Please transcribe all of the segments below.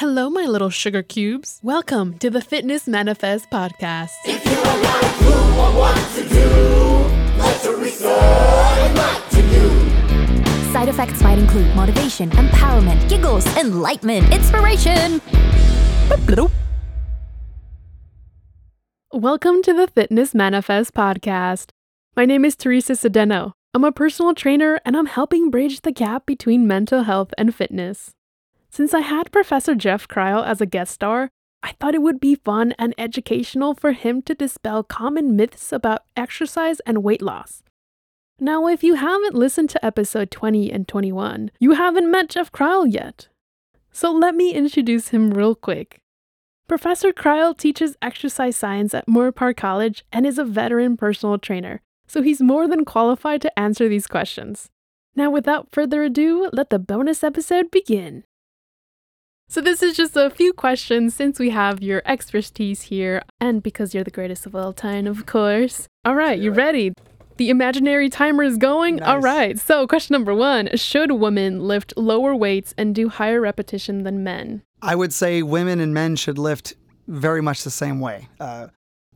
Hello, my little sugar cubes. Welcome to the Fitness Manifest podcast. If you are like who or what to do, let the research back to you. Side effects might include motivation, empowerment, giggles, enlightenment, inspiration. Welcome to the Fitness Manifest podcast. My name is Teresa Sedeno. I'm a personal trainer and I'm helping bridge the gap between mental health and fitness. Since I had Professor Jeff Kryle as a guest star, I thought it would be fun and educational for him to dispel common myths about exercise and weight loss. Now, if you haven't listened to episode 20 and 21, you haven't met Jeff Kryle yet. So let me introduce him real quick. Professor Kryle teaches exercise science at Moorpark College and is a veteran personal trainer, so he's more than qualified to answer these questions. Now, without further ado, let the bonus episode begin. So, this is just a few questions since we have your expertise here, and because you're the greatest of all time, of course. All right, you ready? The imaginary timer is going. All Nice. right, so question number one Should women lift lower weights and do higher repetition than men? I would say women and men should lift very much the same way. Uh,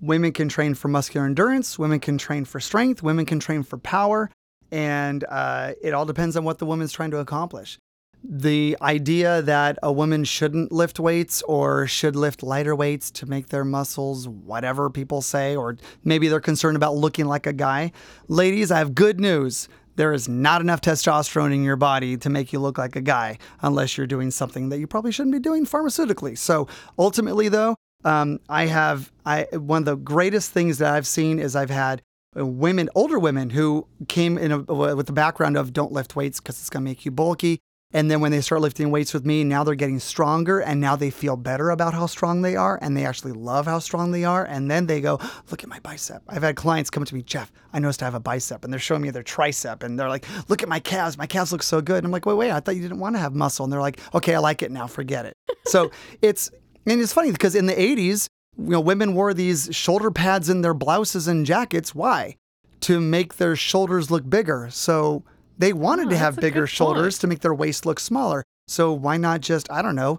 women can train for muscular endurance, women can train for strength, women can train for power, and uh, it all depends on what the woman's trying to accomplish. The idea that a woman shouldn't lift weights or should lift lighter weights to make their muscles, whatever people say, or maybe they're concerned about looking like a guy. Ladies, I have good news. There is not enough testosterone in your body to make you look like a guy unless you're doing something that you probably shouldn't be doing pharmaceutically. So ultimately, though, um, I have I one of the greatest things that I've seen is I've had uh, women, older women, who came in a, with the background of don't lift weights because it's going to make you bulky. And then when they start lifting weights with me, now they're getting stronger and now they feel better about how strong they are and they actually love how strong they are. And then they go, look at my bicep. I've had clients come to me, Jeff, I noticed I have a bicep and they're showing me their tricep and they're like, look at my calves. My calves look so good. And I'm like, wait, wait, I thought you didn't want to have muscle. And they're like, okay, I like it now. Forget it. so it's, and it's funny because in the 80s, you know, women wore these shoulder pads in their blouses and jackets. Why? To make their shoulders look bigger. So they wanted Oh, to have bigger shoulders point. to make their waist look smaller. So why not just, I don't know,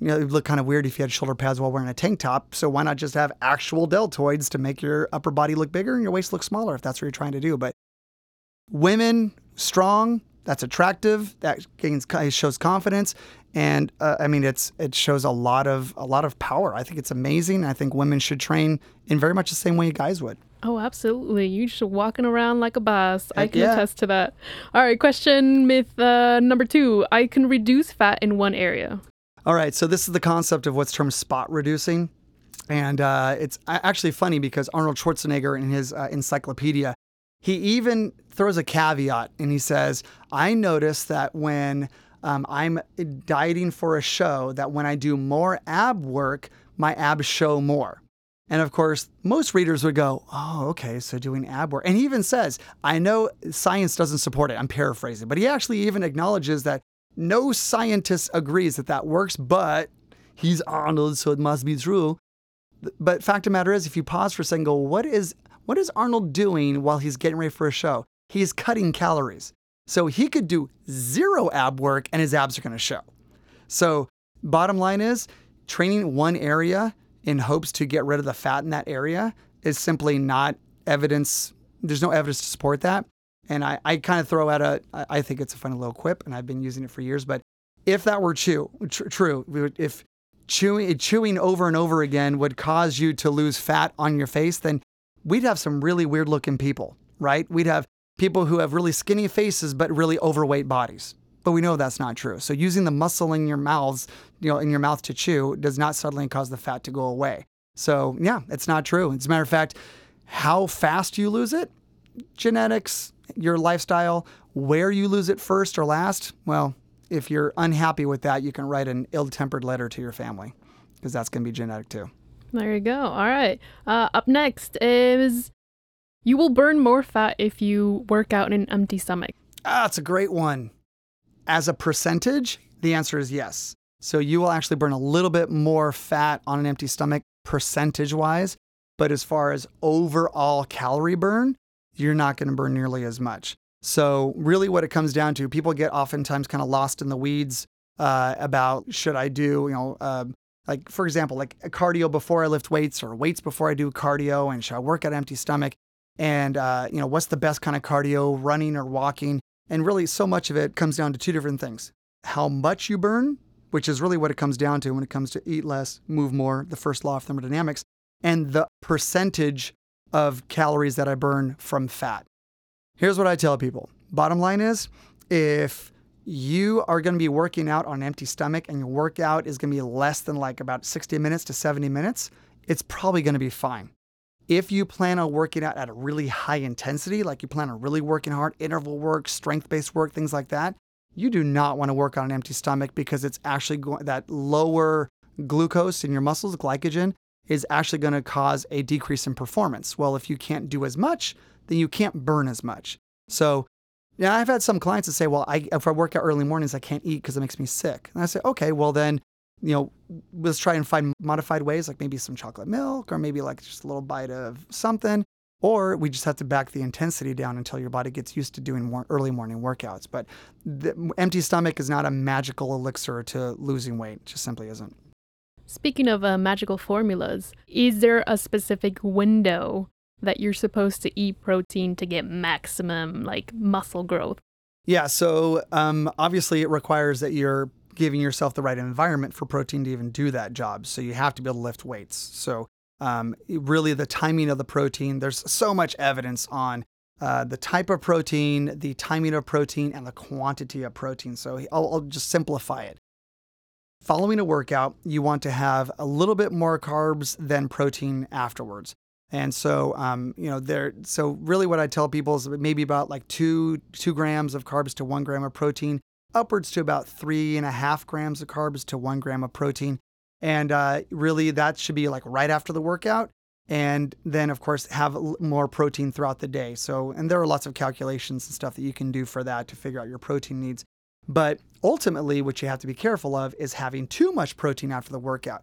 you know, it would look kind of weird if you had shoulder pads while wearing a tank top. So why not just have actual deltoids to make your upper body look bigger and your waist look smaller if that's what you're trying to do? But women, strong, that's attractive, that gains, shows confidence. And uh, I mean, it's it shows a lot of a lot of power. I think it's amazing. I think women should train in very much the same way you guys would. Oh, absolutely. You're just walking around like a boss. I can yeah. attest to that. All right, question myth uh, number two. I can reduce fat in one area. All right, so this is the concept of what's termed spot reducing. And uh, it's actually funny because Arnold Schwarzenegger, in his uh, encyclopedia, he even throws a caveat and he says, I notice that when um, I'm dieting for a show, that when I do more ab work, my abs show more. And of course, most readers would go, Oh, okay, so doing ab work. And he even says, I know science doesn't support it. I'm paraphrasing, but he actually even acknowledges that no scientist agrees that that works, but he's Arnold, so it must be true. But fact of the matter is, if you pause for a second, go, what is what is Arnold doing while he's getting ready for a show? He's cutting calories. So he could do zero ab work and his abs are going to show. So bottom line is, training one area in hopes to get rid of the fat in that area is simply not evidence. There's no evidence to support that. And I, I kind of throw out a, I think it's a funny little quip, and I've been using it for years. But if that were true, tr- true, if chewing chewing over and over again would cause you to lose fat on your face, then we'd have some really weird looking people, right? We'd have people who have really skinny faces but really overweight bodies. But we know that's not true. So using the muscle in your mouths, you know, in your mouth to chew does not suddenly cause the fat to go away. So yeah, it's not true. As a matter of fact, how fast you lose it, genetics, your lifestyle, where you lose it first or last, well, if you're unhappy with that, you can write an ill tempered letter to your family because that's going to be genetic too. There you go. All right. Uh, up next is you will burn more fat if you work out in an empty stomach. Ah, that's a great one. As a percentage, the answer is yes. So you will actually burn a little bit more fat on an empty stomach percentage wise. But as far as overall calorie burn, you're not going to burn nearly as much. So, really, what it comes down to, people get oftentimes kind of lost in the weeds uh, about should I do, you know, um, like for example, like a cardio before I lift weights or weights before I do cardio, and should I work at empty stomach? And uh, you know, what's the best kind of cardio, running or walking? And really, so much of it comes down to two different things: how much you burn, which is really what it comes down to when it comes to eat less, move more, the first law of thermodynamics, and the percentage of calories that I burn from fat. Here's what I tell people. Bottom line is, if you are going to be working out on an empty stomach and your workout is going to be less than like about 60 minutes to 70 minutes, it's probably going to be fine. If you plan on working out at a really high intensity, like you plan on really working hard, interval work, strength based work, things like that, you do not want to work on an empty stomach because it's actually going that lower glucose in your muscles, glycogen, is actually going to cause a decrease in performance. Well, if you can't do as much, then you can't burn as much. So, yeah, I've had some clients that say, well, I, if I work out early mornings, I can't eat because it makes me sick. And I say, okay, well, then, you know, let's try and find modified ways, like maybe some chocolate milk or maybe like just a little bite of something. Or we just have to back the intensity down until your body gets used to doing more early morning workouts. But the empty stomach is not a magical elixir to losing weight, it just simply isn't. Speaking of uh, magical formulas, is there a specific window that you're supposed to eat protein to get maximum like muscle growth? Yeah, so um, obviously it requires that you're giving yourself the right environment for protein to even do that job. So you have to be able to lift weights. So um, really, the timing of the protein, there's so much evidence on uh, the type of protein, the timing of protein, and the quantity of protein. So I'll, I'll just simplify it. Following a workout, you want to have a little bit more carbs than protein afterwards. And so, um, you know, there. So really, what I tell people is maybe about like two two grams of carbs to one gram of protein, upwards to about three and a half grams of carbs to one gram of protein. And uh, really, that should be like right after the workout. And then, of course, have more protein throughout the day. So, and there are lots of calculations and stuff that you can do for that to figure out your protein needs. But ultimately, what you have to be careful of is having too much protein after the workout.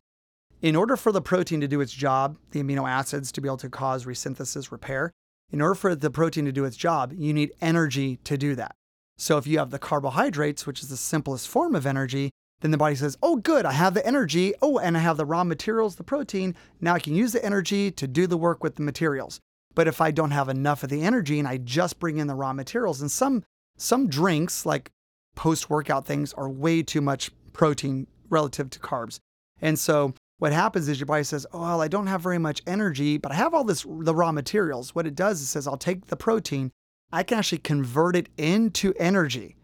In order for the protein to do its job, the amino acids to be able to cause resynthesis repair, in order for the protein to do its job, you need energy to do that. So if you have the carbohydrates, which is the simplest form of energy, then the body says, oh, good, I have the energy. Oh, and I have the raw materials, the protein. Now I can use the energy to do the work with the materials. But if I don't have enough of the energy and I just bring in the raw materials, and some some drinks like post workout things are way too much protein relative to carbs. And so what happens is your body says, "Oh, well, I don't have very much energy, but I have all this the raw materials." What it does is says, "I'll take the protein, I can actually convert it into energy,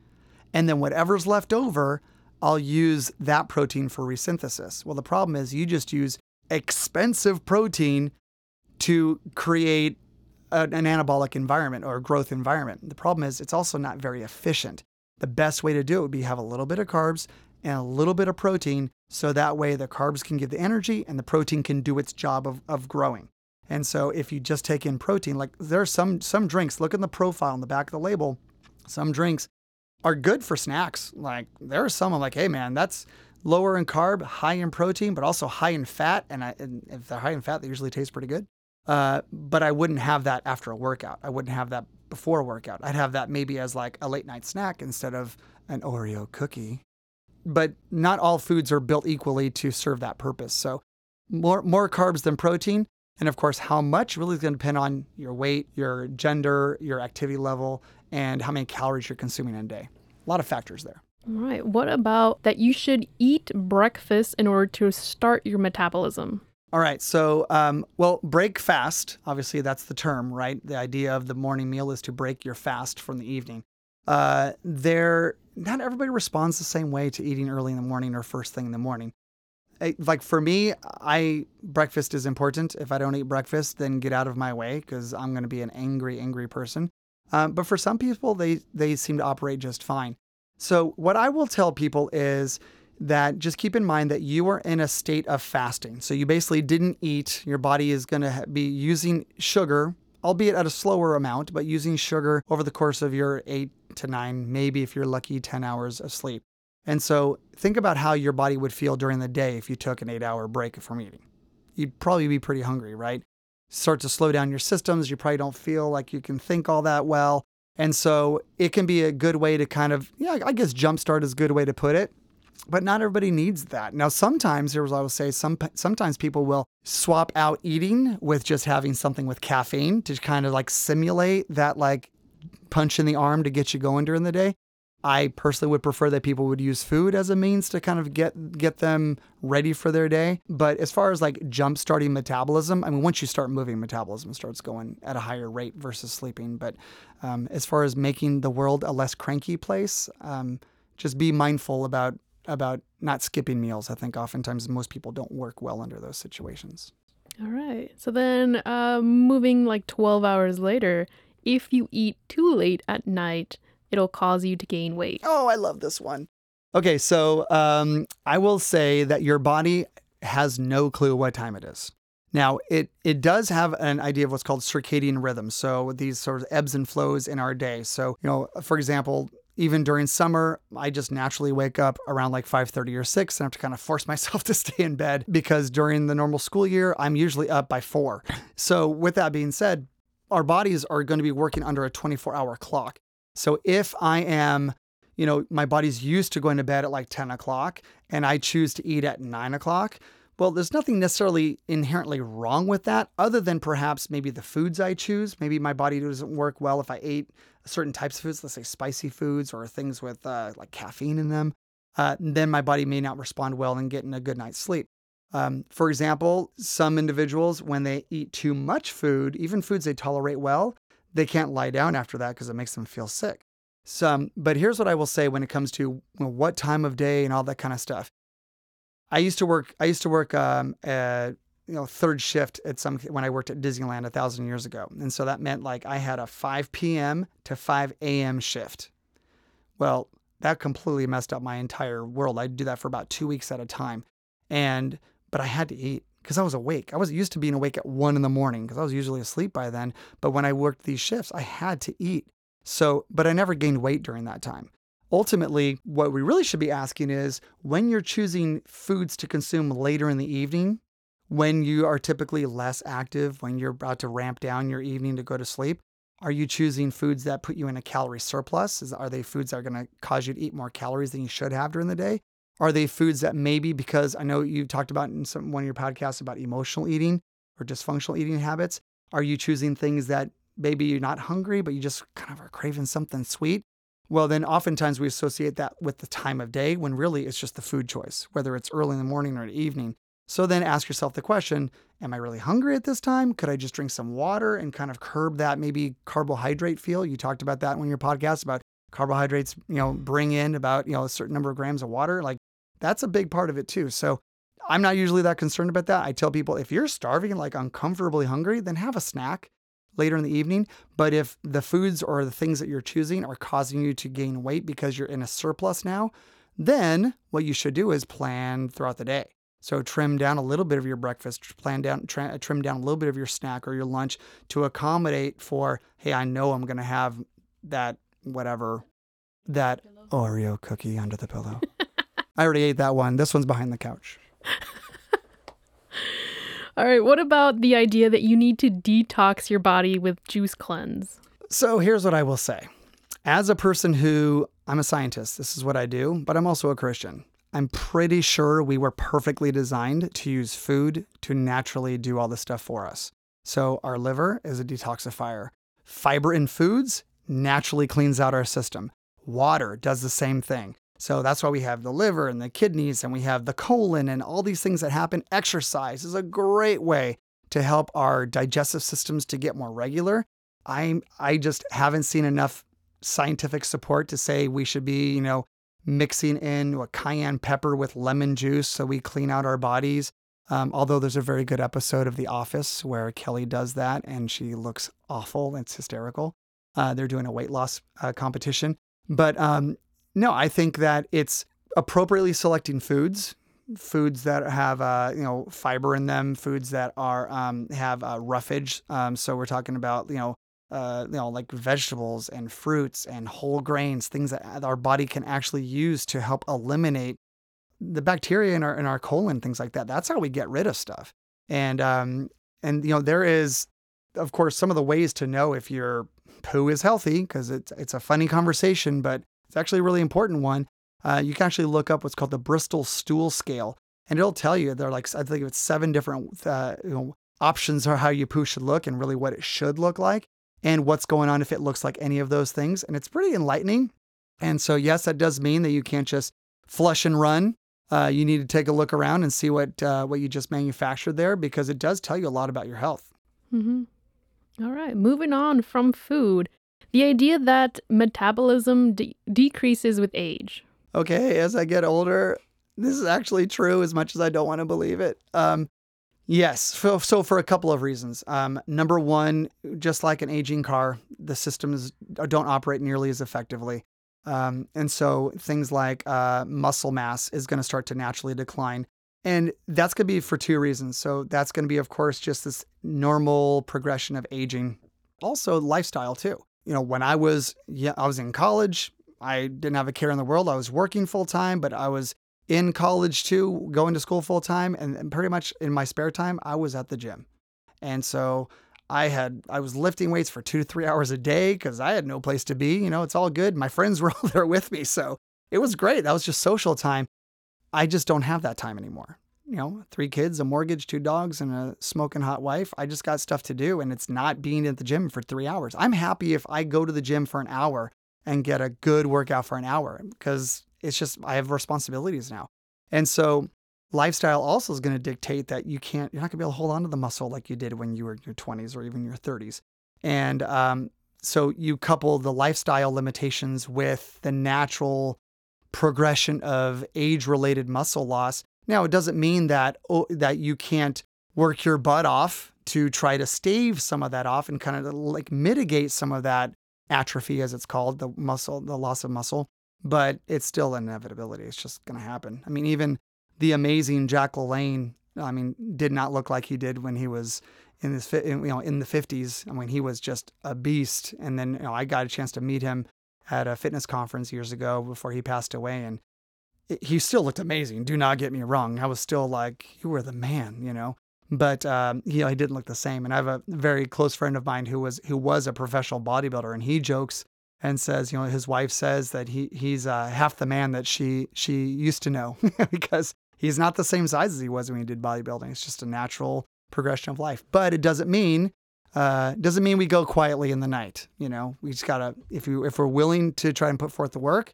and then whatever's left over, I'll use that protein for resynthesis. Well, the problem is you just use expensive protein to create an, an anabolic environment or a growth environment. The problem is it's also not very efficient. The best way to do it would be have a little bit of carbs and a little bit of protein so that way the carbs can give the energy and the protein can do its job of, of growing. And so if you just take in protein, like there are some some drinks, look in the profile on the back of the label, some drinks are good for snacks. Like there are some I'm like, hey man, that's lower in carb, high in protein, but also high in fat. And, I, and if they're high in fat, they usually taste pretty good. Uh, but I wouldn't have that after a workout. I wouldn't have that before a workout. I'd have that maybe as like a late night snack instead of an Oreo cookie. But not all foods are built equally to serve that purpose. So more more carbs than protein. And of course, how much really is going to depend on your weight, your gender, your activity level, and how many calories you're consuming in a day. A lot of factors there. All right. What about that you should eat breakfast in order to start your metabolism? All right. So, um, well, break fast. Obviously, that's the term, right? The idea of the morning meal is to break your fast from the evening. Uh, there, not everybody responds the same way to eating early in the morning or first thing in the morning. Like for me, I breakfast is important. If I don't eat breakfast, then get out of my way because I'm going to be an angry, angry person. Um, but for some people, they they seem to operate just fine. So what I will tell people is that just keep in mind that you are in a state of fasting. So you basically didn't eat. Your body is going to be using sugar, albeit at a slower amount, but using sugar over the course of your eight to nine, maybe if you're lucky, 10 hours of sleep. And so think about how your body would feel during the day if you took an eight hour break from eating. You'd probably be pretty hungry, right? Start to slow down your systems. You probably don't feel like you can think all that well. And so it can be a good way to kind of, yeah, I guess jumpstart is a good way to put it. but not everybody needs that. Now, sometimes here's what I will say: some sometimes people will swap out eating with just having something with caffeine to kind of like simulate that like punch in the arm to get you going during the day. I personally would prefer that people would use food as a means to kind of get get them ready for their day. But as far as like jump starting metabolism, I mean, once you start moving, metabolism starts going at a higher rate versus sleeping. But um, as far as making the world a less cranky place, um, just be mindful about about not skipping meals. I think oftentimes most people don't work well under those situations. All right. So then, uh, moving like 12 hours later, if you eat too late at night, it'll cause you to gain weight. Oh, I love this one. Okay, so um, I will say that your body has no clue what time it is. Now, it it does have an idea of what's called circadian rhythm. So these sort of ebbs and flows in our day. So you know, for example, even during summer, I just naturally wake up around like 5:30 or 6 and I have to kind of force myself to stay in bed because during the normal school year, I'm usually up by 4. So with that being said, our bodies are going to be working under a 24-hour clock. So if I am, you know, my body's used to going to bed at like 10 o'clock and I choose to eat at 9 o'clock, well, there's nothing necessarily inherently wrong with that, other than perhaps maybe the foods I choose. Maybe my body doesn't work well if I ate certain types of foods, let's say spicy foods or things with uh, like caffeine in them. Uh, then my body may not respond well in getting a good night's sleep. Um, for example, some individuals, when they eat too much food, even foods they tolerate well, they can't lie down after that because it makes them feel sick. Some, but here's what I will say when it comes to you know, what time of day and all that kind of stuff. I used to work. I used to work um, at, you know third shift at some when I worked at Disneyland a thousand years ago, and so that meant like I had a 5 p.m. to 5 a.m. shift. Well, that completely messed up my entire world. I'd do that for about two weeks at a time, and but I had to eat because I was awake. I wasn't used to being awake at one in the morning because I was usually asleep by then. But when I worked these shifts, I had to eat. So, but I never gained weight during that time. Ultimately, what we really should be asking is when you're choosing foods to consume later in the evening, when you are typically less active, when you're about to ramp down your evening to go to sleep, are you choosing foods that put you in a calorie surplus? Is, are they foods that are going to cause you to eat more calories than you should have during the day? Are they foods that maybe because I know you talked about in some one of your podcasts about emotional eating or dysfunctional eating habits? Are you choosing things that maybe you're not hungry, but you just kind of are craving something sweet? Well, then oftentimes we associate that with the time of day when really it's just the food choice, whether it's early in the morning or evening. So then ask yourself the question Am I really hungry at this time? Could I just drink some water and kind of curb that maybe carbohydrate feel? You talked about that in your podcast about carbohydrates, you know, bring in about, you know, a certain number of grams of water. Like that's a big part of it too. So I'm not usually that concerned about that. I tell people if you're starving, like uncomfortably hungry, then have a snack later in the evening. But if the foods or the things that you're choosing are causing you to gain weight because you're in a surplus now, then what you should do is plan throughout the day. So trim down a little bit of your breakfast, plan down, trim down a little bit of your snack or your lunch to accommodate for, hey, I know I'm going to have that whatever, that Oreo cookie under the pillow. I already ate that one. This one's behind the couch. All right, what about the idea that you need to detox your body with juice cleanse? So here's what I will say. As a person who, I'm a scientist, this is what I do, but I'm also a Christian. I'm pretty sure we were perfectly designed to use food to naturally do all this stuff for us. So our liver is a detoxifier. Fiber in foods naturally cleans out our system. Water does the same thing. So that's why we have the liver and the kidneys and we have the colon and all these things that happen. Exercise is a great way to help our digestive systems to get more regular. I I just haven't seen enough scientific support to say we should be, you know, mixing in a cayenne pepper with lemon juice so we clean out our bodies. Um, although there's a very good episode of The Office where Kelly does that and she looks awful. It's hysterical. Uh, they're doing a weight loss uh, competition. But um, no, I think that it's appropriately selecting foods, foods that have uh, you know fiber in them, foods that are um, have uh, roughage. Um, so we're talking about you know uh, you know like vegetables and fruits and whole grains, things that our body can actually use to help eliminate the bacteria in our in our colon, things like that. That's how we get rid of stuff. And um, and you know there is of course some of the ways to know if your poo is healthy because it's it's a funny conversation, but it's actually a really important one. Uh, you can actually look up what's called the Bristol Stool Scale, and it'll tell you there are like I think it's seven different uh, you know, options are how your poo should look and really what it should look like and what's going on if it looks like any of those things. And it's pretty enlightening. And so, yes, that does mean that you can't just flush and run. Uh, you need to take a look around and see what uh, what you just manufactured there because it does tell you a lot about your health. Mm-hmm. All right, moving on from food. The idea that metabolism de- decreases with age. Okay, as I get older, this is actually true as much as I don't want to believe it. Um, yes, so, so for a couple of reasons. Um, number one, just like an aging car, the systems don't operate nearly as effectively. Um, and so things like uh, muscle mass is going to start to naturally decline. And that's going to be for two reasons. So that's going to be, of course, just this normal progression of aging. Also, lifestyle too. You know, when I was yeah, I was in college. I didn't have a care in the world. I was working full time, but I was in college too, going to school full time, and, and pretty much in my spare time, I was at the gym. And so I had I was lifting weights for two to three hours a day because I had no place to be. You know, it's all good. My friends were all there with me, so it was great. That was just social time. I just don't have that time anymore. You know, three kids, a mortgage, two dogs, and a smoking hot wife. I just got stuff to do, and it's not being at the gym for three hours. I'm happy if I go to the gym for an hour and get a good workout for an hour because it's just I have responsibilities now. And so lifestyle also is going to dictate that you can't you're not going to be able to hold on to the muscle like you did when you were in your 20s or even your 30s. And um, so you couple the lifestyle limitations with the natural progression of age-related muscle loss. Now, it doesn't mean that oh, that you can't work your butt off to try to stave some of that off and kind of like mitigate some of that atrophy, as it's called, the muscle, the loss of muscle but it's still an inevitability. It's just going to happen. I mean, even the amazing Jack LaLanne, I mean, did not look like he did when he was in his, you know, in the 50s. I mean, he was just a beast. And then, you know, I got a chance to meet him at a fitness conference years ago before he passed away. And he still looked amazing. Do not get me wrong. I was still like, you were the man, you know. But um, he, he didn't look the same. And I have a very close friend of mine who was who was a professional bodybuilder, and he jokes and says, you know, his wife says that he he's uh, half the man that she she used to know because he's not the same size as he was when he did bodybuilding. It's just a natural progression of life. But it doesn't mean uh, doesn't mean we go quietly in the night. You know, we just gotta if you if we're willing to try and put forth the work,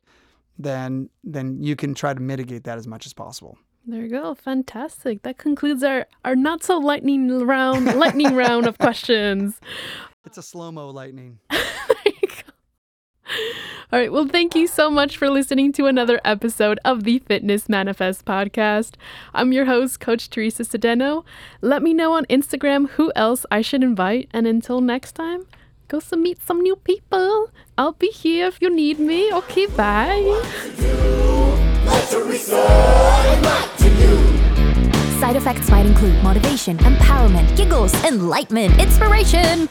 then then you can try to mitigate that as much as possible. There you go. Fantastic. That concludes our, our not so lightning round lightning round of questions. It's a slow mo lightning. All right. Well, thank you so much for listening to another episode of the Fitness Manifest podcast. I'm your host, Coach Teresa Sedeno. Let me know on Instagram who else I should invite. And until next time, go some meet some new people. I'll be here if you need me. Okay, bye. Side effects might include motivation, empowerment, giggles, enlightenment, inspiration.